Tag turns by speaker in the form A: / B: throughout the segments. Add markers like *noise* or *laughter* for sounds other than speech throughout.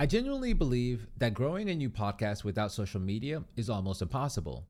A: I genuinely believe that growing a new podcast without social media is almost impossible.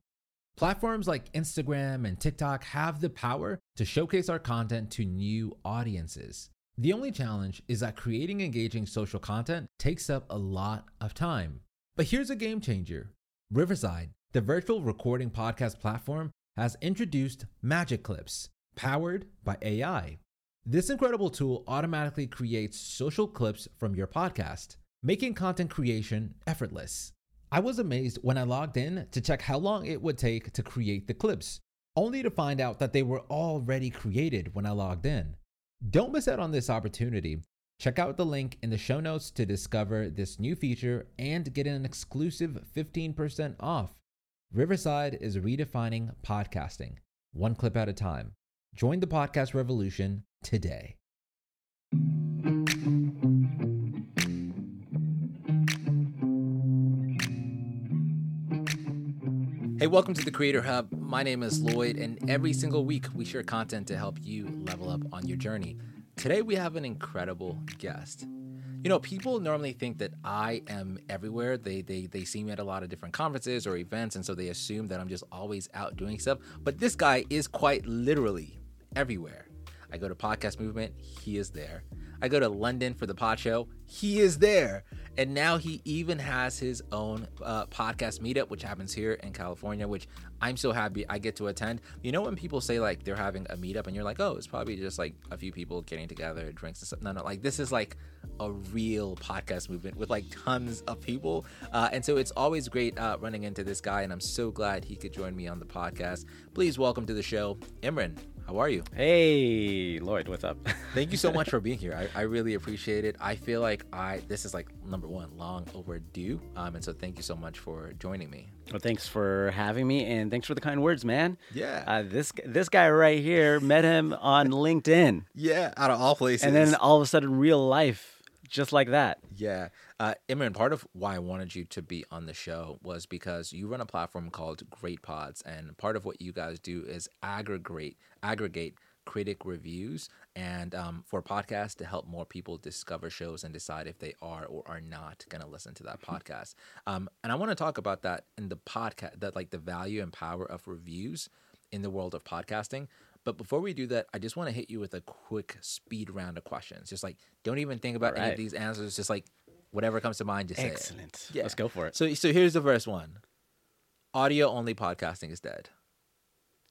A: Platforms like Instagram and TikTok have the power to showcase our content to new audiences. The only challenge is that creating engaging social content takes up a lot of time. But here's a game changer Riverside, the virtual recording podcast platform, has introduced Magic Clips, powered by AI. This incredible tool automatically creates social clips from your podcast making content creation effortless. I was amazed when I logged in to check how long it would take to create the clips, only to find out that they were already created when I logged in. Don't miss out on this opportunity. Check out the link in the show notes to discover this new feature and get an exclusive 15% off. Riverside is redefining podcasting, one clip at a time. Join the podcast revolution today. Hey, welcome to the Creator Hub. My name is Lloyd, and every single week we share content to help you level up on your journey. Today we have an incredible guest. You know, people normally think that I am everywhere. They, they they see me at a lot of different conferences or events, and so they assume that I'm just always out doing stuff. But this guy is quite literally everywhere. I go to Podcast Movement, he is there. I go to London for the Pod Show, he is there. And now he even has his own uh, podcast meetup, which happens here in California, which I'm so happy I get to attend. You know, when people say like they're having a meetup and you're like, oh, it's probably just like a few people getting together, drinks and stuff. No, no, like this is like a real podcast movement with like tons of people. Uh, and so it's always great uh, running into this guy. And I'm so glad he could join me on the podcast. Please welcome to the show, Imran. How are you?
B: Hey, Lloyd, what's up? *laughs*
A: Thank you so much for being here. I, I, really appreciate it. I feel like I this is like number one, long overdue. Um, and so thank you so much for joining me.
B: Well, thanks for having me, and thanks for the kind words, man.
A: Yeah.
B: Uh, this this guy right here met him on LinkedIn.
A: Yeah, out of all places.
B: And then all of a sudden, real life just like that.
A: Yeah. Uh, Imran, part of why I wanted you to be on the show was because you run a platform called Great Pods, and part of what you guys do is aggregate aggregate critic reviews and um, for podcasts to help more people discover shows and decide if they are or are not going to listen to that *laughs* podcast. Um, and I want to talk about that in the podcast, that like the value and power of reviews in the world of podcasting. But before we do that, I just want to hit you with a quick speed round of questions. Just like don't even think about right. any of these answers. Just like whatever comes to mind, just
B: Excellent.
A: say
B: it. Yeah. Let's go for it.
A: So so here's the first one. Audio only podcasting is dead.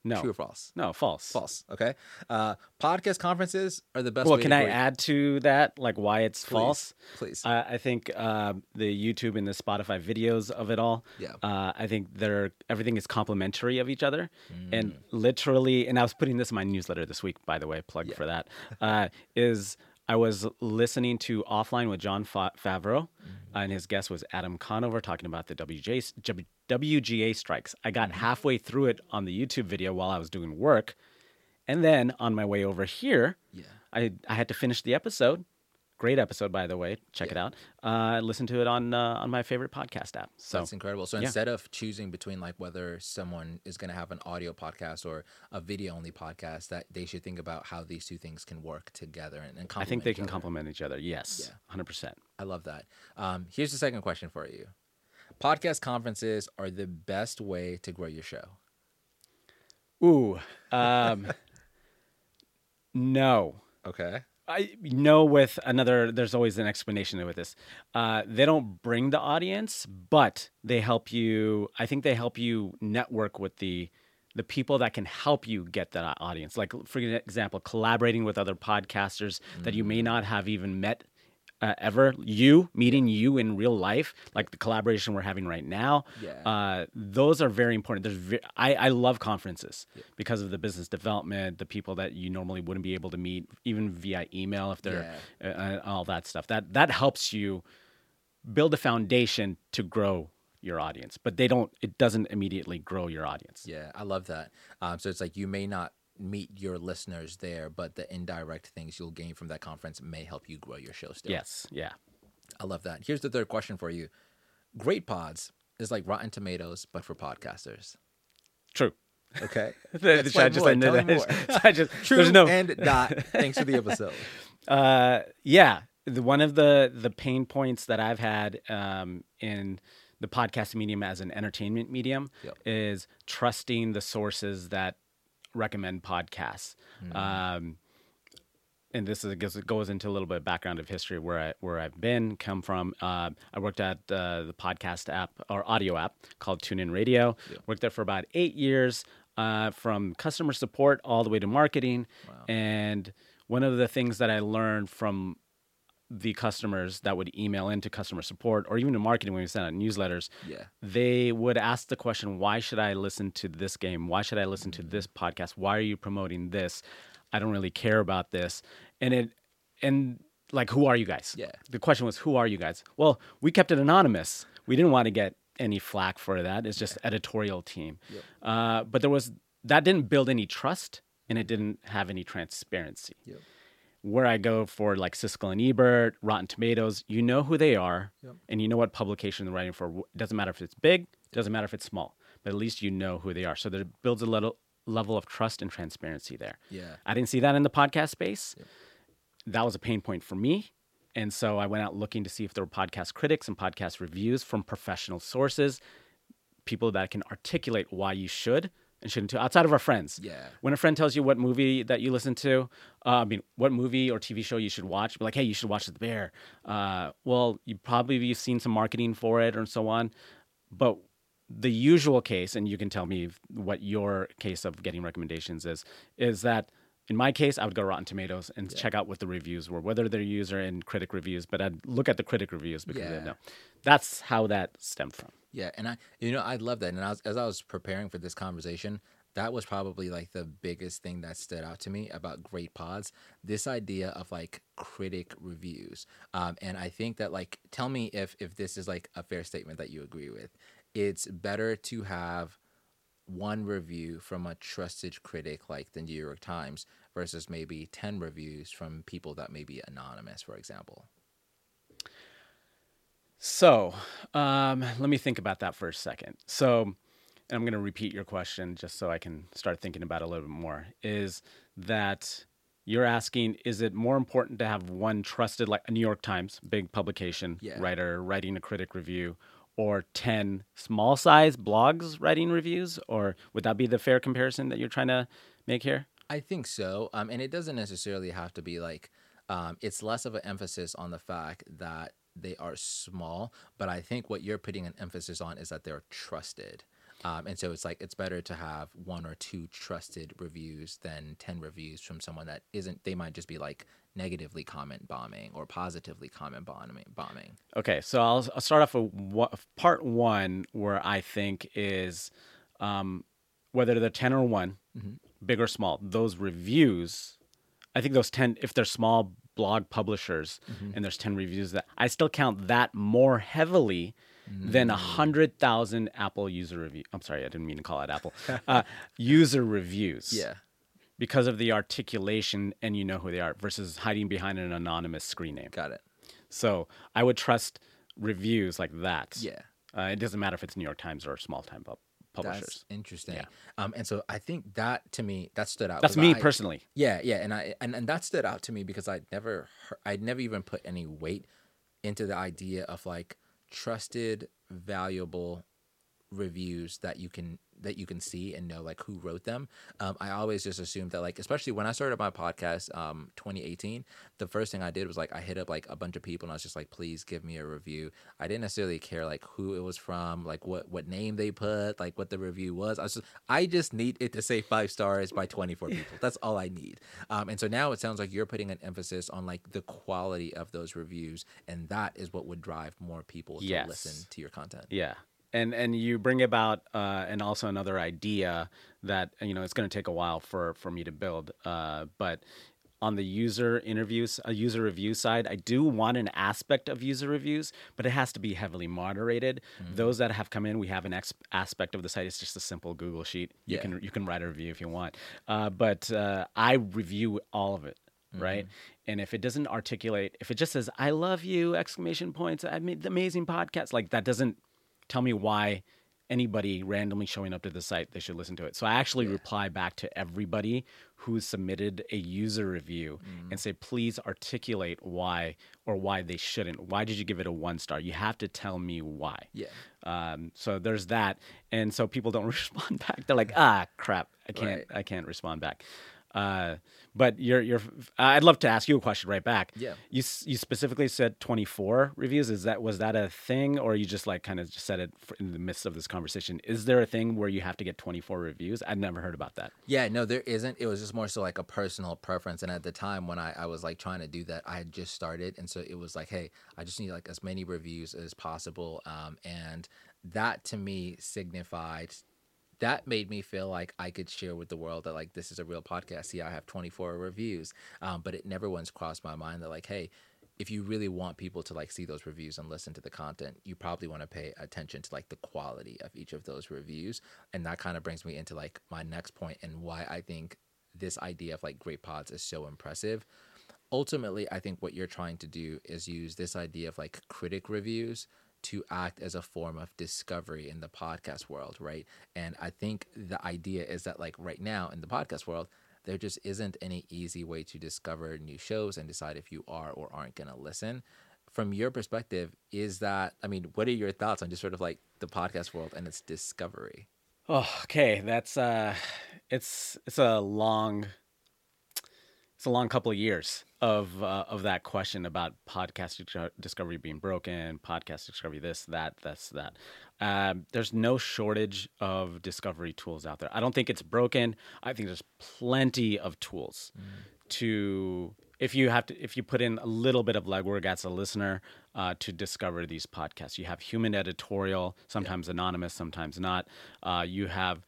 B: No.
A: True or false?
B: No, false.
A: False. Okay. Uh, podcast conferences are the best.
B: Well, can I add to that, like why it's
A: please,
B: false?
A: Please.
B: Uh, I think uh, the YouTube and the Spotify videos of it all.
A: Yeah.
B: Uh, I think they're everything is complementary of each other, mm. and literally, and I was putting this in my newsletter this week, by the way, plug yeah. for that. Uh, is I was listening to Offline with Jon Favreau, mm-hmm. and his guest was Adam Conover talking about the WJ, WGA strikes. I got mm-hmm. halfway through it on the YouTube video while I was doing work. And then on my way over here,
A: yeah.
B: I, I had to finish the episode. Great episode, by the way. Check yeah. it out. Uh, listen to it on uh, on my favorite podcast app. So
A: that's incredible. So yeah. instead of choosing between like whether someone is going to have an audio podcast or a video only podcast, that they should think about how these two things can work together and, and
B: I think they can complement each other. Yes, yeah, hundred percent.
A: I love that. Um, here's the second question for you podcast conferences are the best way to grow your show?
B: Ooh, um, *laughs* no.
A: Okay.
B: I know with another. There's always an explanation with this. Uh, they don't bring the audience, but they help you. I think they help you network with the the people that can help you get that audience. Like for example, collaborating with other podcasters mm. that you may mm. not have even met uh, ever. You meeting you in real life, like the collaboration we're having right now.
A: Yeah.
B: Uh, those are very important. There's ve- I, I love conferences yeah. because of the business development, the people that you normally wouldn't be able to meet, even via email if they're yeah. uh, uh all that stuff. That that helps you build a foundation to grow your audience but they don't it doesn't immediately grow your audience
A: yeah i love that um, so it's like you may not meet your listeners there, but the indirect things you'll gain from that conference may help you grow your show still.
B: Yes. Yeah.
A: I love that. Here's the third question for you. Great Pods is like Rotten Tomatoes, but for podcasters.
B: True.
A: Okay. *laughs*
B: That's *laughs* I just.
A: I,
B: I just,
A: True no... and *laughs* dot. Thanks for the episode.
B: Uh, yeah. the, one of the the pain points that I've had um, in the podcast medium as an entertainment medium
A: Yep.
B: is trusting the sources that recommend podcasts.
A: Mm-hmm.
B: Um, and this is, goes, goes into a little bit of background of history where I where I've been, come from. Uh, I worked at uh, the podcast app or audio app called TuneIn Radio. Worked there for about eight years, uh, from customer support all the way to marketing. And one of the things that I learned from the customers that would email into customer support or even to marketing when we sent out newsletters,
A: Yeah.
B: they would ask the question, why should I listen to this game? Why should I listen to this podcast? Why are you promoting this? I don't really care about this. And it and like who are you guys?
A: Yeah.
B: The question was who are you guys? Well, we kept it anonymous. We didn't want to get any flack for that. It's just editorial team. Uh, but there was that didn't build any trust and it didn't have any transparency
A: Yep.
B: Where I go for like Siskel and Ebert, Rotten Tomatoes, you know who they are,
A: Yep.
B: and you know what publication they're writing for. It doesn't matter if it's big, it doesn't matter if it's small, but at least you know who they are. So there builds a little level of trust and transparency there.
A: Yeah.
B: I didn't see that in the podcast space. That was a pain point for me. And so I went out looking to see if there were podcast critics and podcast reviews from professional sources, people that can articulate why you should and shouldn't do outside of our friends.
A: Yeah.
B: When a friend tells you what movie that you listen to, uh, I mean, what movie or TV show you should watch, be like, hey, you should watch The Bear. Uh, well, you probably have seen some marketing for it or so on. But the usual case, and you can tell me what your case of getting recommendations is, is that in my case, I would go Rotten Tomatoes and check out what the reviews were, whether they're user and critic reviews, but I'd look at the critic reviews because I
A: Yeah.
B: know. That's how that stemmed from.
A: Yeah, and I, you know, I love that. And I was, as I was preparing for this conversation, that was probably like the biggest thing that stood out to me about great pods. This idea of like critic reviews, um, and I think that like, tell me if if this is like a fair statement that you agree with. It's better to have one review from a trusted critic like the New York Times versus maybe ten reviews from people that may be anonymous, for example.
B: So, um, let me think about that for a second. So, and I'm going to repeat your question just so I can start thinking about it a little bit more. Is that you're asking, is it more important to have one trusted, like a New York Times, big publication
A: Yeah.
B: writer writing a critic review, or 10 small size blogs writing reviews? Or would that be the fair comparison that you're trying to make here?
A: I think so. Um, and it doesn't necessarily have to be like, um, it's less of an emphasis on the fact that they are small, but I think what you're putting an emphasis on is that they're trusted. Um, and so it's like it's better to have one or two trusted reviews than 10 reviews from someone that isn't, they might just be like negatively comment bombing or positively comment bombing.
B: Okay, so I'll, I'll start off with what, part one, where I think is um, whether they're 10 or one, big or small, those reviews, I think those 10, if they're small blog publishers and there's 10 reviews, that I still count that more heavily than a 100,000 Apple user review. I'm sorry, I didn't mean to call it Apple. uh, *laughs* user reviews
A: Yeah.
B: because of the articulation and you know who they are versus hiding behind an anonymous screen name.
A: Got it.
B: So I would trust reviews like that.
A: Yeah.
B: Uh, it doesn't matter if it's New York Times or a small time pub- publishers.
A: That's interesting. Um, and so I think that to me, that stood out.
B: That's me
A: I-
B: personally.
A: Yeah, yeah, and I and, and that stood out to me because I'd never heard, I'd never even put any weight into the idea of like trusted, valuable reviews that you can that you can see and know like who wrote them. Um, I always just assumed that like especially when I started my podcast um 2018, the first thing I did was like I hit up like a bunch of people and I was just like please give me a review. I didn't necessarily care like who it was from, like what what name they put, like what the review was. I was just I just need it to say 5 stars by 24 *laughs* people. That's all I need. Um and so now it sounds like you're putting an emphasis on like the quality of those reviews and that is what would drive more people to
B: Yes.
A: listen to your content.
B: Yeah. And and you bring about uh, and also another idea that you know it's going to take a while for for me to build. Uh, but on the user interviews, a user review side, I do want an aspect of user reviews, but it has to be heavily moderated. Those that have come in, we have an ex- aspect of the site. It's just a simple Google sheet. You
A: Yeah.
B: can you can write a review if you want, uh, but uh, I review all of it. Right, and if it doesn't articulate, if it just says "I love you!" exclamation points, I made the amazing podcast, like that doesn't tell me why anybody randomly showing up to the site, they should listen to it. So I actually
A: Yeah.
B: reply back to everybody who submitted a user review
A: Mm.
B: and say, please articulate why or why they shouldn't. Why did you give it a one star? You have to tell me why.
A: Yeah.
B: Um, so there's that, and so people don't *laughs* respond back. They're like, ah, crap, I can't,
A: Right.
B: I can't respond back. Uh, but you're, you're. I'd love to ask you a question right back.
A: Yeah.
B: You you specifically said 24 reviews. Is that was that a thing, or you just like kind of just said it in the midst of this conversation? Is there a thing where you have to get 24 reviews? I'd never heard about that.
A: Yeah, no, there isn't. It was just more so like a personal preference. And at the time when I, I was like trying to do that, I had just started. And so it was like, hey, I just need like as many reviews as possible. Um, and that to me signified that made me feel like I could share with the world that like this is a real podcast. See, I have 24 reviews. Um, but it never once crossed my mind that like, hey, if you really want people to like see those reviews and listen to the content, you probably want to pay attention to like the quality of each of those reviews. And that kind of brings me into like my next point and why I think this idea of like great pods is so impressive. Ultimately, I think what you're trying to do is use this idea of like critic reviews to act as a form of discovery in the podcast world, right? And I think the idea is that like right now in the podcast world, there just isn't any easy way to discover new shows and decide if you are or aren't going to listen. From your perspective, is that, I mean, what are your thoughts on just sort of like the podcast world and its discovery?
B: Oh, okay. That's uh, it's it's a long, it's a long couple of years of uh, of that question about podcast discovery being broken, podcast discovery this, that, that's that. Um, there's no shortage of discovery tools out there. I don't think it's broken. I think there's plenty of tools to if you have to if you put in a little bit of legwork as a listener uh, to discover these podcasts you have human editorial sometimes anonymous sometimes not uh, you have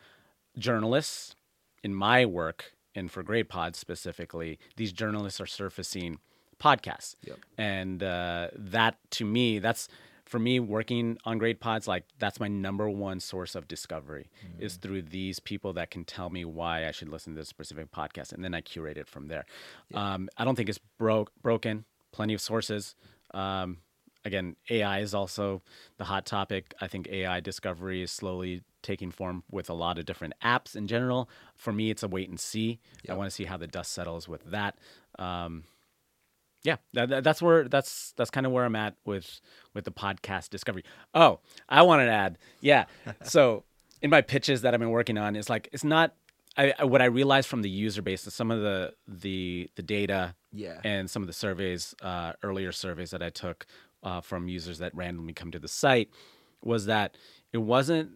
B: journalists in my work and for great pods specifically these journalists are surfacing podcasts.
A: Yep.
B: and uh, that to me that's for me working on great pods like that's my number one source of discovery is through these people that can tell me why i should listen to this specific podcast and then i curate it from there. Um, i don't think it's broke broken plenty of sources. Um, again ai is also the hot topic. I think ai discovery is slowly taking form with a lot of different apps in general. For me it's a wait and see. I want to see how the dust settles with that. Um, yeah that, that- that's where that's that's kind of where i'm at with with the podcast discovery. Oh i wanted to add yeah. *laughs* So in my pitches that i've been working on it's like it's not I, I what i realized from the user base is some of the the the data
A: Yeah.
B: and some of the surveys uh, earlier surveys that i took uh, from users that randomly come to the site was that it wasn't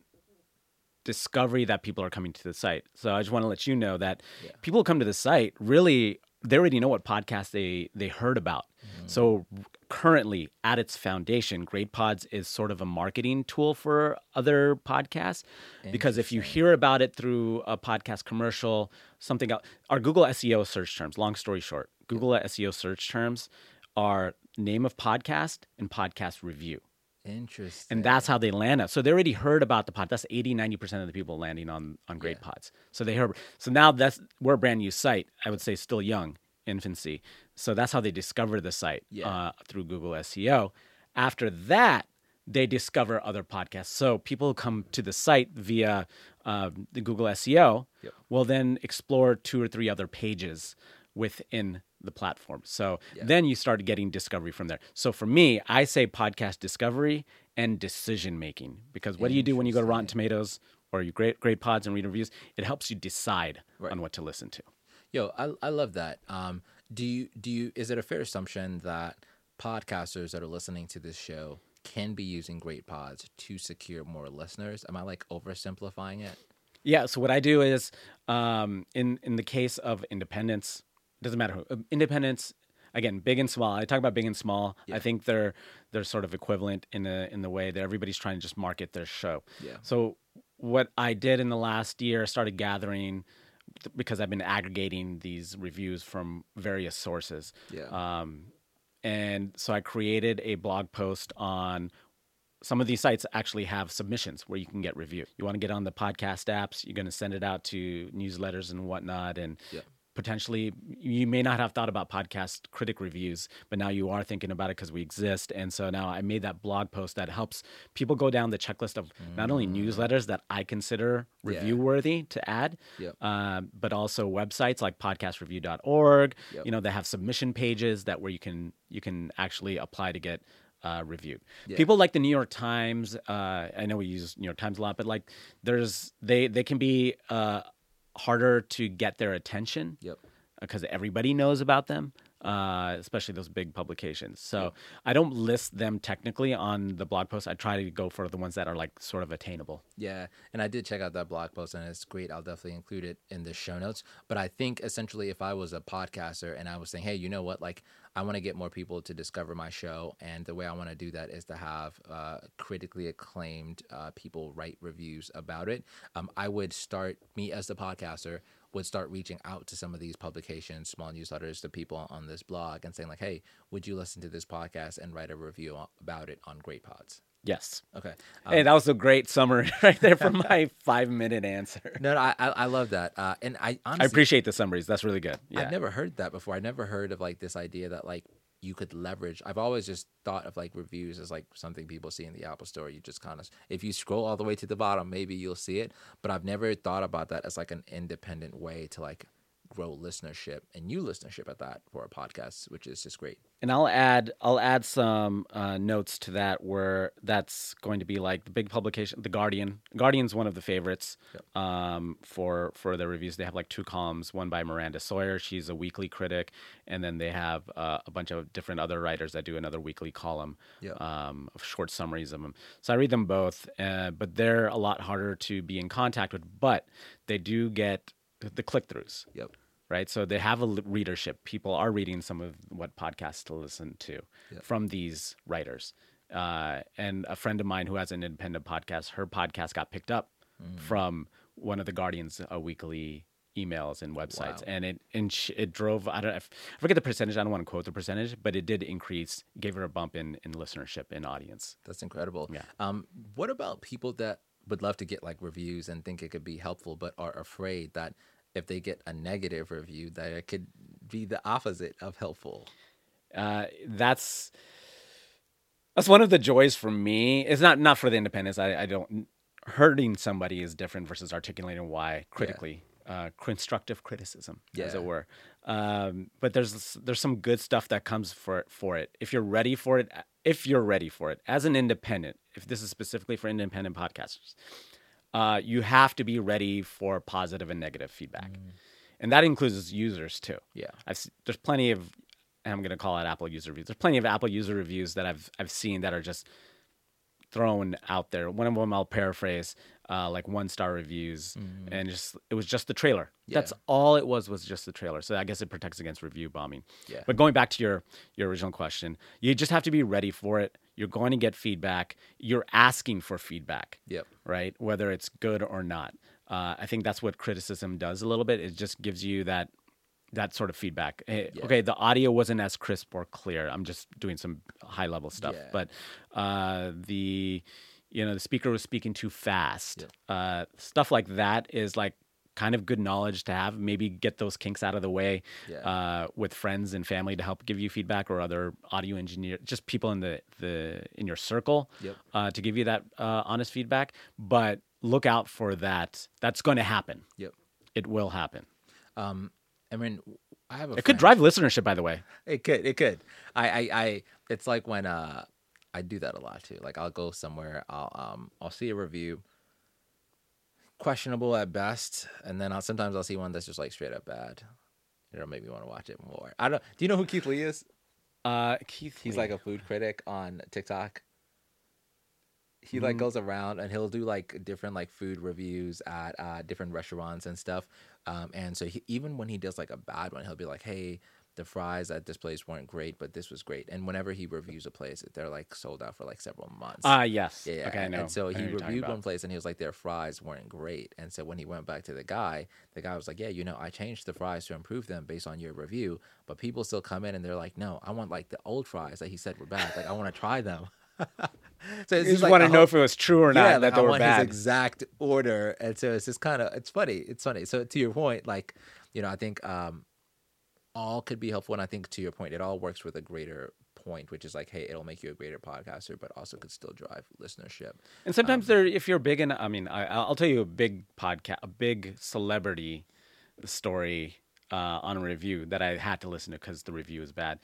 B: discovery that people are coming to the site. So I just want to let you know that
A: Yeah.
B: people who come to the site really they already know what podcast they they heard about. Mm-hmm. So currently at its foundation, Great Pods is sort of a marketing tool for other podcasts because if you hear about it through a podcast commercial, something else, our Google SEO search terms, long story short, Google SEO search terms are name of podcast and podcast review.
A: Interesting.
B: And that's how they land us. So they already heard about the pod. That's 80, 90% of the people landing on, on great
A: Yeah.
B: pods. So they heard. So now that's, we're a brand new site. I would say still young, infancy. So that's how they discover the site
A: Yeah.
B: uh, through Google SEO. After that, they discover other podcasts. So people come to the site via uh, the Google SEO
A: Yep.
B: will then explore two or three other pages within the platform. So
A: Yeah.
B: then you start getting discovery from there. So for me, I say podcast discovery and decision making because what do you do when you go to Rotten Tomatoes or you great great pods and read reviews? It helps you decide
A: Right.
B: on what to listen to.
A: Yo, I, I love that. Um, do you do you is it a fair assumption that podcasters that are listening to this show can be using great pods to secure more listeners? Am I like oversimplifying it?
B: Yeah. So what I do is, um, in in the case of independence, doesn't matter who uh, independence. Again, big and small. I talk about big and small.
A: Yeah.
B: I think they're they're sort of equivalent in the in the way that everybody's trying to just market their show.
A: Yeah.
B: So what I did in the last year, I started gathering because I've been aggregating these reviews from various sources.
A: Yeah.
B: Um, and so I created a blog post on some of these sites actually have submissions where you can get review. You want to get on the podcast apps, you're going to send it out to newsletters and whatnot. And
A: Yeah.
B: Potentially you may not have thought about podcast critic reviews but now you are thinking about it because we exist and so now i made that blog post that helps people go down the checklist of not only
A: Mm.
B: newsletters that i consider review worthy to add
A: Yep.
B: uh, but also websites like podcastreview.org
A: Yep.
B: you know they have submission pages that where you can you can actually apply to get uh, reviewed
A: Yeah.
B: people like the new york times uh, i know we use new york times a lot but like there's they they can be uh, harder to get their attention
A: Yep.
B: Uh, because everybody knows about them, uh, especially those big publications. So I don't list them technically on the blog post. I try to go for the ones that are like sort of attainable.
A: Yeah, and I did check out that blog post, and it's great. I'll definitely include it in the show notes. But I think essentially, if I was a podcaster and I was saying, hey, you know what, like I want to get more people to discover my show, and the way I want to do that is to have uh, critically acclaimed uh, people write reviews about it. Um, I would start me as the podcaster would start reaching out to some of these publications, small newsletters, to people on this blog, and saying like, hey, would you listen to this podcast and write a review about it on Great Pods?
B: Yes.
A: Okay.
B: hey, that was a great summary *laughs* right there for *laughs* my five minute answer.
A: No, no, I I I love that, uh, and I honestly
B: I appreciate the summaries. That's really good. Yeah.
A: I've never heard that before. I never heard of like this idea that like you could leverage. I've always just thought of like reviews as like something people see in the Apple Store. You just kind of if you scroll all the way to the bottom, maybe you'll see it. But I've never thought about that as like an independent way to like grow listenership and new listenership at that for a podcast, which is just great.
B: and I'll add I'll add some uh, notes to that where that's going to be like the big publication, The Guardian. Guardian's one of the favorites um, for for their reviews. They have like two columns, one by Miranda Sawyer, she's a weekly critic, and then they have uh, a bunch of different other writers that do another weekly column
A: Yeah.
B: um, of short summaries of them. So I read them both, uh, but they're a lot harder to be in contact with. But they do get the click throughs
A: Yep.
B: Right? So they have a readership. People are reading some of what podcasts to listen to
A: Yeah.
B: from these writers. Uh, and a friend of mine who has an independent podcast, her podcast got picked up
A: Mm.
B: from one of the Guardian's uh, weekly emails and websites,
A: Wow.
B: and it and sh- it drove. I don't I f- I forget the percentage. I don't want to quote the percentage, but it did increase, gave her a bump in in listenership and audience.
A: That's incredible.
B: Yeah.
A: Um, what about people that would love to get like reviews and think it could be helpful, but are afraid that if they get a negative review, that it could be the opposite of helpful?
B: uh, that's that's one of the joys for me. It's not not for the independents. I, I don't hurting somebody is different versus articulating why critically. Uh, constructive criticism, as it were. Um, but there's there's some good stuff that comes for for it. If you're ready for it, if you're ready for it as an independent, if this is specifically for independent podcasters, uh, you have to be ready for positive and negative feedback, and that includes users too.
A: Yeah.
B: I've there's plenty of I'm going to call it Apple user reviews. There's plenty of Apple user reviews that I've I've seen that are just thrown out there. One of them I'll paraphrase, uh, like one star reviews, and just it was just the trailer. That's all it was was just the trailer. So I guess it protects against review bombing.
A: Yeah.
B: But going back to your your original question, you just have to be ready for it. You're going to get feedback. You're asking for feedback
A: Yep.
B: right? Whether it's good or not. Uh, I think that's what criticism does a little bit. It just gives you that that sort of feedback. Hey,
A: Yeah.
B: Okay, the audio wasn't as crisp or clear. I'm just doing some high level stuff,
A: Yeah.
B: but uh, the you know the speaker was speaking too fast. Uh, stuff like that is like kind of good knowledge to have. Maybe get those kinks out of the way
A: Yeah.
B: uh, with friends and family to help give you feedback, or other audio engineer, just people in the the in your circle
A: Yep.
B: uh, to give you that uh, honest feedback. But look out for that. That's going to happen.
A: Yep.
B: It will happen.
A: Um, I mean, I have a
B: It could drive listenership, by the way.
A: It could. It could. I, I, I. It's like when uh, I do that a lot too. Like I'll go somewhere. I'll um, I'll see a review. Questionable at best, and then I'll, sometimes I'll see one that's just like straight up bad. It'll make me want to watch it more. I don't. Do you know who Keith Lee is?
B: Uh, Keith,
A: He's
B: Lee.
A: like a food critic on TikTok. He like
B: Mm.
A: goes around and he'll do like different like food reviews at uh, different restaurants and stuff. Um, and so he, even when he does like a bad one, he'll be like, "Hey, the fries at this place weren't great, but this was great." And whenever he reviews a place, they're like sold out for like several months.
B: Ah, yes.
A: Yeah, yeah.
B: Okay, I know.
A: And so he
B: what you're talking
A: reviewed one place and he was like, their fries weren't great. And so when he went back to the guy, the guy was like, yeah, you know, I changed the fries to improve them based on your review. But people still come in and they're like, no, I want like the old fries that he said were bad. Like, I want to try them. *laughs* so it's
B: You
A: just like
B: want to know
A: whole-
B: if it was true or not
A: yeah,
B: that
A: like,
B: they
A: I
B: were
A: want his
B: bad.
A: exact order. And so it's just kind of, it's funny. It's funny. So to your point, like, you know, I think um, all could be helpful, and I think to your point, it all works with a greater point, which is like, hey, it'll make you a greater podcaster, but also could still drive listenership.
B: And sometimes there, if you're big in, I mean, I, I'll tell you a big podcast, a big celebrity story uh, on a review that I had to listen to because the review is bad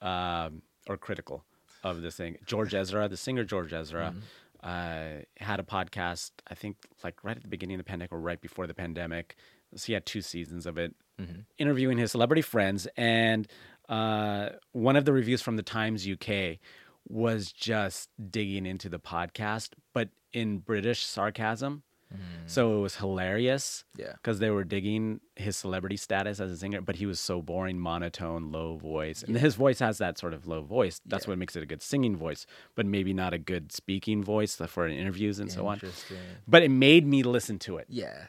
B: um, or critical of this thing. George Ezra, the singer George Ezra, uh, had a podcast. I think like right at the beginning of the pandemic or right before the pandemic. So he had two seasons of it, interviewing his celebrity friends, and uh, one of the reviews from the Times UK was just digging into the podcast, but in British sarcasm. So it was hilarious.
A: Yeah.
B: Because they were digging his celebrity status as a singer, but he was so boring, monotone, low voice. And his voice has that sort of low voice. That's what makes it a good singing voice, but maybe not a good speaking voice for interviews and so on. But it made me listen to it.
A: Yeah.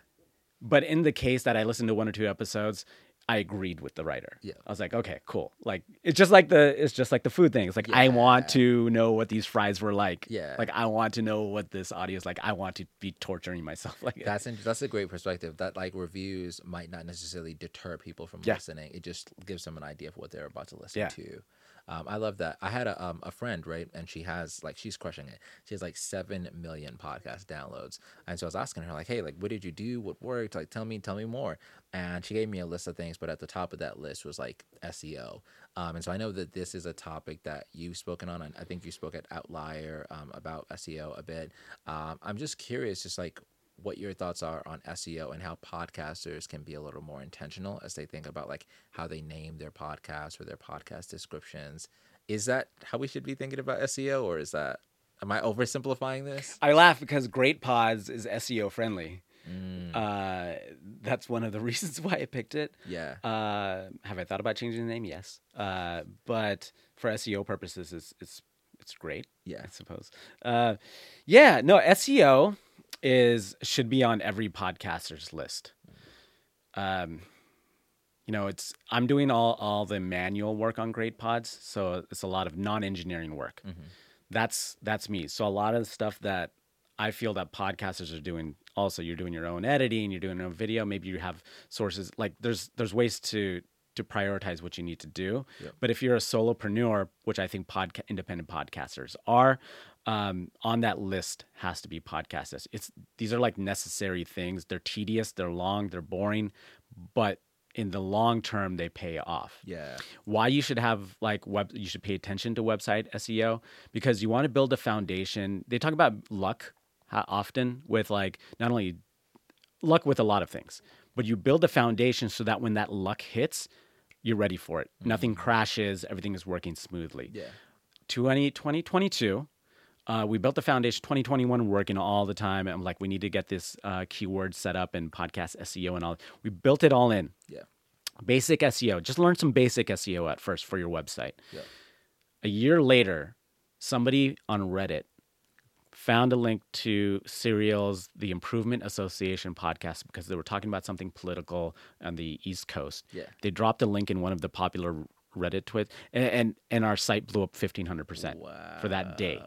B: But in the case that I listened to one or two episodes, I agreed with the writer.
A: Yeah.
B: I was like, okay, cool. Like it's just like the it's just like the food thing. It's like I want to know what these fries were like.
A: Yeah.
B: Like I want to know what this audio is like. I want to be torturing myself *laughs* like
A: That's in, that's a great perspective. That like reviews might not necessarily deter people from
B: Yeah.
A: listening. It just gives them an idea of what they're about to listen
B: Yeah.
A: to. Um, I love that. I had a um, a friend right, and she has like she's crushing it. She has like seven million podcast downloads, and so I was asking her like, hey, like what did you do? What worked? Like tell me, tell me more. And she gave me a list of things, but at the top of that list was like SEO. Um, and so I know that this is a topic that you've spoken on. and I think you spoke at Outlier um, about SEO a bit. Um, I'm just curious, just like what your thoughts are on SEO and how podcasters can be a little more intentional as they think about like how they name their podcast or their podcast descriptions. Is that how we should be thinking about SEO, or is that am I oversimplifying this?
B: I laugh because Great Pods is SEO friendly.
A: Mm.
B: Uh, that's one of the *laughs* reasons why I picked it.
A: Yeah.
B: Uh, have I thought about changing the name? Yes. Uh, but for SEO purposes, it's it's it's great.
A: Yeah.
B: I suppose. Uh, yeah. No, SEO is should be on every podcaster's list. Um, you know, it's I'm doing all all the manual work on Great Pods, so it's a lot of non-engineering work. That's that's me. So a lot of the stuff that I feel that podcasters are doing also you're doing your own editing, you're doing your own video, maybe you have sources like there's there's ways to to prioritize what you need to do. But if you're a solopreneur, which I think podca- independent podcasters are, um, on that list has to be podcasters. It's these are like necessary things. They're tedious, they're long, they're boring, but in the long term they pay off
A: Yeah.
B: why you should have like web you should pay attention to website SEO because you want to build a foundation. They talk about luck often with like not only luck with a lot of things, but you build a foundation so that when that luck hits, you're ready for it. Nothing crashes, everything is working smoothly.
A: Yeah.
B: 20, 2022, uh, we built the foundation. 2021, working all the time. I'm like, we need to get this uh, keyword set up and podcast SEO and all. We built it all in.
A: Yeah.
B: Basic SEO. Just learn some basic SEO at first for your website.
A: Yeah.
B: A year later, somebody on Reddit found a link to Serial's The Improvement Association podcast because they were talking about something political on the East Coast.
A: Yeah.
B: They dropped a link in one of the popular Reddit tweets, and and, and our site blew up fifteen hundred percent for that day.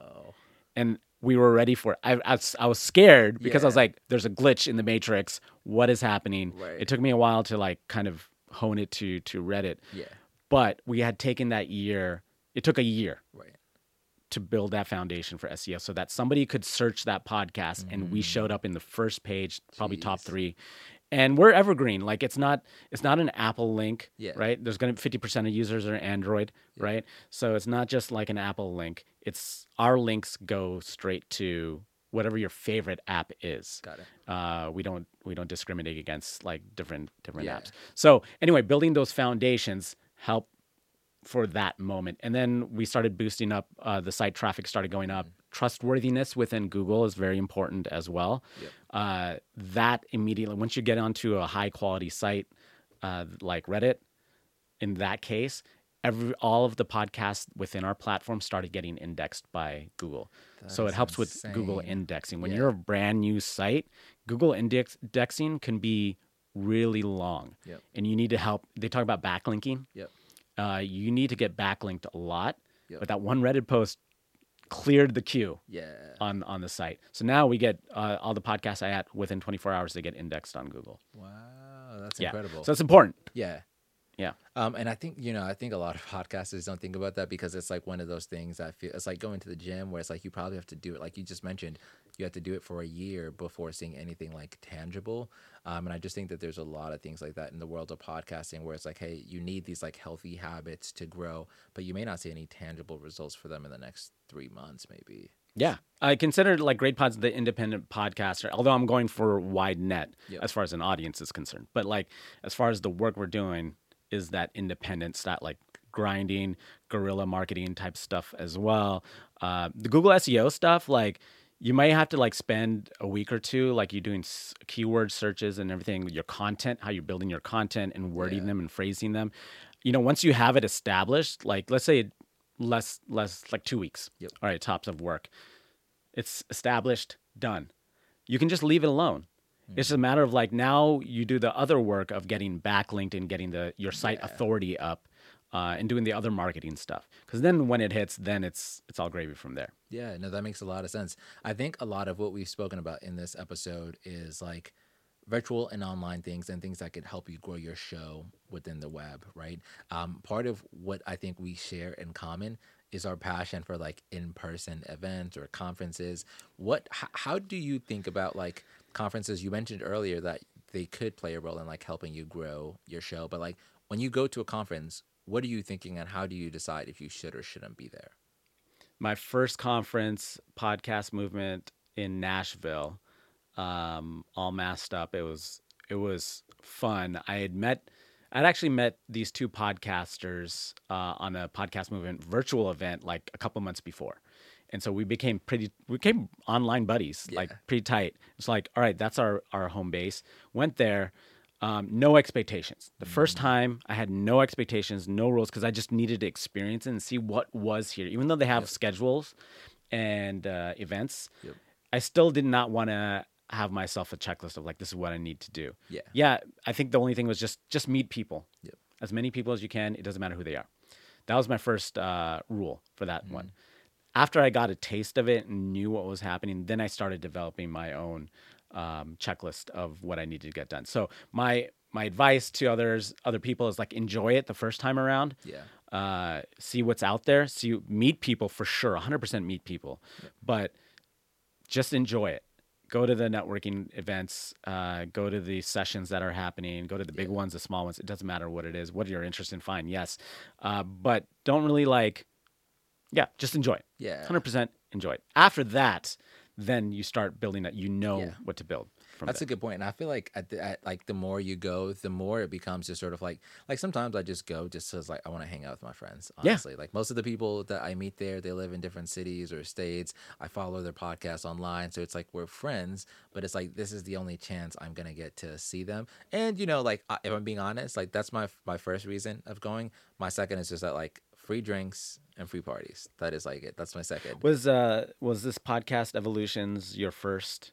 B: And we were ready for it. I, I, was, I was scared because I was like, "There's a glitch in the matrix. What is happening?"
A: Right.
B: It took me a while to like kind of hone it to to Reddit,
A: Yeah.
B: but we had taken that year. It took a year
A: Right.
B: To build that foundation for SEO so that somebody could search that podcast and we showed up in the first page, probably top three. And we're evergreen. Like it's not it's not an Apple link,
A: Yeah.
B: right? There's gonna be fifty percent of users are Android, right? So it's not just like an Apple link. It's our links go straight to whatever your favorite app is.
A: Got it.
B: Uh, we don't we don't discriminate against like different different
A: Yeah.
B: apps. So anyway, building those foundations help for that moment, and then we started boosting up. Uh, the site traffic started going up. Trustworthiness within Google is very important as well.
A: Yep.
B: Uh, that immediately, once you get onto a high quality site uh, like Reddit, in that case, every all of the podcasts within our platform started getting indexed by Google. so it helps with Google indexing. When
A: Yeah.
B: you're a brand new site, Google index indexing can be really long,
A: Yep.
B: and you need to help. They talk about backlinking.
A: Yep.
B: Uh, you need to get backlinked a lot,
A: Yep.
B: but that one Reddit post cleared the queue
A: Yeah.
B: on on the site. So now we get uh, all the podcasts I had within 24 hours they get indexed on Google.
A: Wow, that's
B: yeah.
A: incredible.
B: So it's important.
A: yeah.
B: Yeah.
A: Um, and I think you know, I think a lot of *laughs* podcasters don't think about that because it's like one of those things that feel it's like going to the gym where it's like you probably have to do it, like you just mentioned, you have to do it for a year before seeing anything like tangible. Um, and I just think that there's a lot of things like that in the world of podcasting where it's like, hey, you need these like healthy habits to grow, but you may not see any tangible results for them in the next three months, maybe.
B: Yeah. I consider like Great Pods the independent podcaster, although I'm going for wide net
A: Yep.
B: as far as an audience is concerned. But like as far as the work we're doing is that independent stuff, like grinding, guerrilla marketing type stuff as well. Uh, the Google SEO stuff, like you might have to like spend a week or two, like you're doing s- keyword searches and everything, your content, how you're building your content and wording
A: Yeah.
B: them and phrasing them. You know, once you have it established, like let's say less, less like two weeks.
A: Yep.
B: All right, tops of work it's established, done. You can just leave it alone. It's hmm. just a matter of like now you do the other work of getting backlinked and getting the your site
A: Yeah.
B: authority up, uh, and doing the other marketing stuff. Because then when it hits, then it's it's all gravy from there.
A: Yeah, no, that makes a lot of sense. I think a lot of what we've spoken about in this episode is like virtual and online things and things that could help you grow your show within the web, right? Um, part of what I think we share in common is our passion for like in-person events or conferences. What, h- how do you think about like conferences? You mentioned earlier that they could play a role in like helping you grow your show, but like when you go to a conference, what are you thinking and how do you decide if you should or shouldn't be there?
B: my first conference podcast movement in Nashville, um, all masked up. It was it was fun. I had met, I'd actually met these two podcasters uh, on a podcast movement virtual event like a couple months before, and so we became pretty we became online buddies, like pretty tight. It's like all right, that's our our home base. Went there. Um, no expectations. The first time I had no expectations, no rules, because I just needed to experience it and see what was here. Even though they have schedules and uh, events,
A: Yep.
B: I still did not want to have myself a checklist of like this is what I need to do.
A: Yeah.
B: Yeah, I think the only thing was just just meet people.
A: Yep.
B: As many people as you can. It doesn't matter who they are. That was my first uh, rule for that
A: Mm-hmm.
B: one. After I got a taste of it and knew what was happening, then I started developing my own um, checklist of what I needed to get done. So my my advice to others, other people is like enjoy it the first time around.
A: Yeah.
B: Uh, see what's out there. See meet people for sure. 100% meet people, but just enjoy it. Go to the networking events. Uh, go to the sessions that are happening. Go to the big ones, the small ones. It doesn't matter what it is. What you're interested in, fine, yes, uh, but don't really like. Yeah, just enjoy it.
A: Yeah.
B: hundred percent enjoy it. After that, then you start building that. You know
A: Yeah.
B: what to build. From
A: That's a good point, and I feel like at, the, at like the more you go, the more it becomes just sort of like like sometimes I just go just because like I want to hang out with my friends.
B: Yeah.
A: Honestly, like most of the people that I meet there, they live in different cities or states. I follow their podcasts online, so it's like we're friends. But it's like this is the only chance I'm gonna get to see them. And you know, like if I'm being honest, like that's my my first reason of going. My second is just that like free drinks and free parties. That is like it. That's my second.
B: Was uh was this podcast Evolutions your first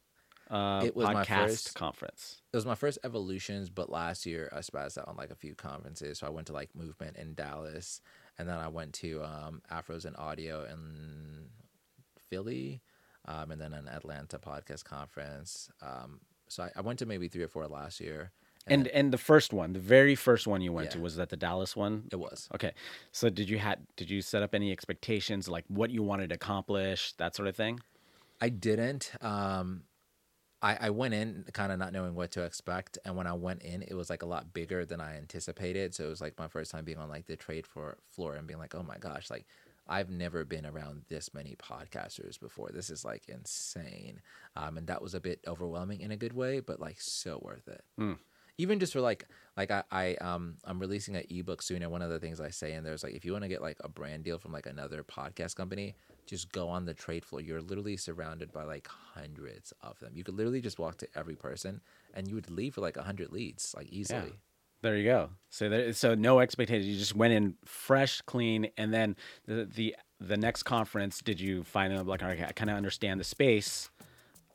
B: uh
A: It was my
B: podcast
A: first.
B: conference?
A: it was my first evolutions, but last year I spazzed out on like a few conferences. So I went to like Movement in Dallas, and then I went to um, Afros and Audio in Philly, um, and then an Atlanta podcast conference. Um, so I, I went to maybe three or four last year.
B: And and the first one, the very first one you went to was that the Dallas one.
A: it was
B: Okay, so did you had did you set up any expectations like what you wanted to accomplish that sort of thing?
A: I didn't. Um, I, I went in kind of not knowing what to expect, and when I went in, it was like a lot bigger than I anticipated. So it was like my first time being on like the trade for floor and being like, oh my gosh, like I've never been around this many podcasters before. This is like insane, um, and that was a bit overwhelming in a good way, but like so worth it. Even just for like like I, I um I'm releasing an ebook soon, and one of the things I say in there is like if you want to get like a brand deal from like another podcast company, just go on the trade floor. You're literally surrounded by like hundreds of them. You could literally just walk to every person, and you would leave for like a hundred leads, like easily. Yeah.
B: There you go. So there, so no expectations. You just went in fresh, clean, and then the the the next conference. Did you find out like okay, I kind of understand the space?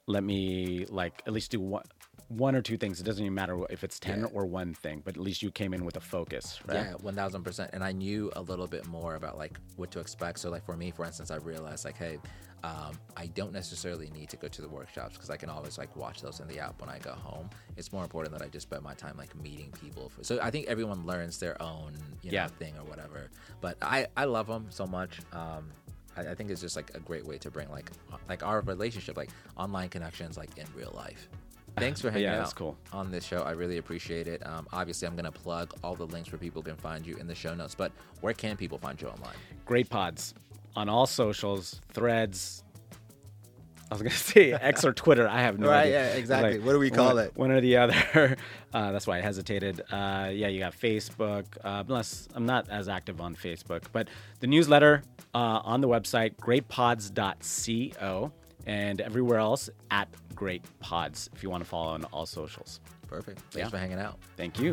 B: Let me like at least do one one or two things. It doesn't even matter if it's 10
A: Yeah.
B: or one thing, but at least you came in with a focus, right?
A: Yeah, one thousand percent. And I knew a little bit more about like what to expect. So like for me, for instance, I realized like, hey, um, I don't necessarily need to go to the workshops because I can always like watch those in the app when I go home. It's more important that I just spend my time like meeting people. For, so I think everyone learns their own you know
B: Yeah.
A: thing or whatever. But I I love them so much. Um, I, I think it's just like a great way to bring like like our relationship, like online connections, like in real life. Thanks for *laughs* hanging
B: Yeah,
A: out
B: cool.
A: on this show. I really appreciate it. Um, obviously, I'm going to plug all the links where people can find you in the show notes. But where can people find you online?
B: Great pods on all socials, threads. I was gonna *laughs* say X or Twitter. I have no idea.
A: Right,
B: idea.
A: yeah, exactly.
B: Like,
A: What do we call
B: one,
A: it?
B: One or the other. *laughs* Uh, that's why I hesitated. Uh, yeah, you got Facebook. Uh, unless I'm not as active on Facebook, but the newsletter uh, on the website greatpods.co and everywhere else at Great Pods. If you want to follow on all socials.
A: Perfect. Thanks
B: Yeah.
A: for hanging out.
B: Thank you.